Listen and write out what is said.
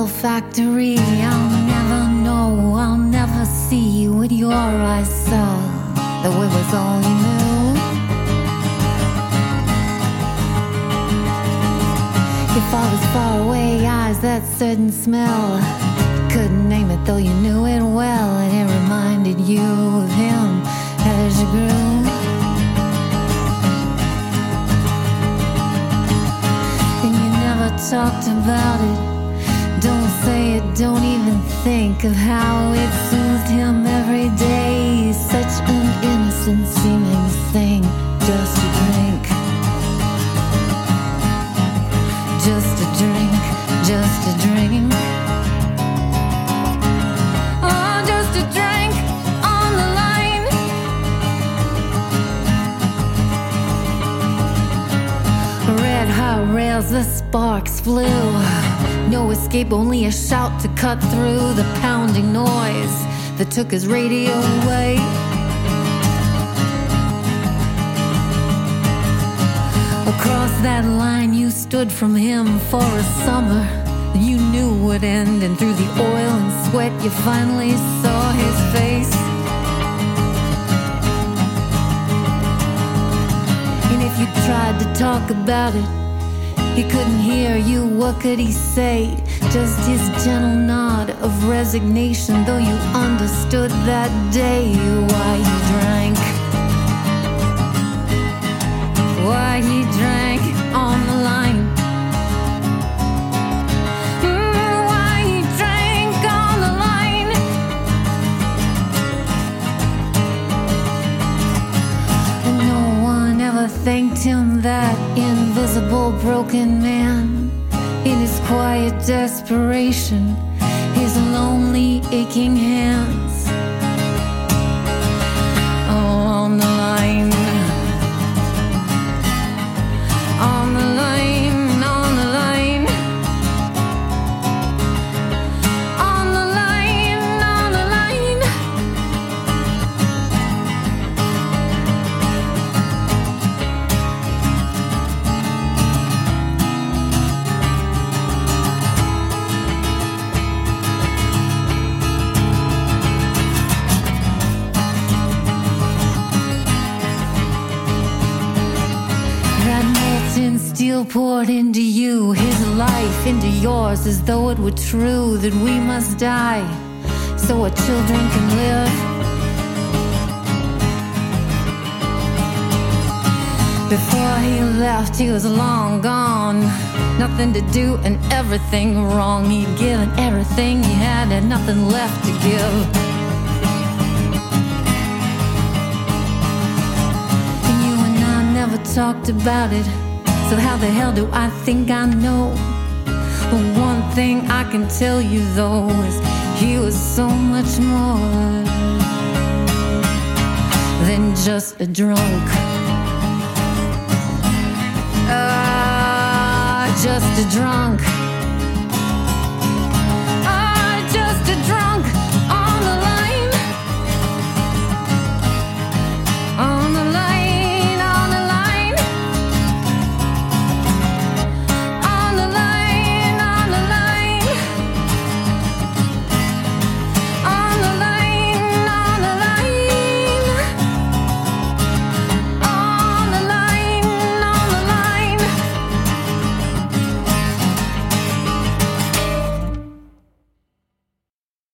little factory. I'll never know, I'll never see what your eyes saw. The way was all you knew. Your father's far away eyes, that certain smell. Couldn't name it though you knew it well, and it reminded you of him as you grew. And you never talked about it. Don't even think of how it soothed him every day. Such an innocent seeming thing, just a drink. Just a drink, just a drink. Oh, just a drink on the line. Red hot rails, the sparks flew. No escape, only a shout to cut through the pounding noise that took his radio away. Across that line, you stood from him for a summer that you knew would end, and through the oil and sweat, you finally saw his face. And if you tried to talk about it, he couldn't hear you. What could he say? Just his gentle nod of resignation, though you understood that day why he drank. Why he drank on the line. Mm, why he drank on the line. And no one ever thanked him, that invisible broken man. In his quiet desperation, his lonely aching hands. Steel poured into you, his life into yours, as though it were true that we must die so our children can live. Before he left, he was long gone. Nothing to do and everything wrong. He'd given everything he had and nothing left to give. And you and I never talked about it. So how the hell do I think I know? But one thing I can tell you though is he was so much more than just a drunk. Ah, just a drunk.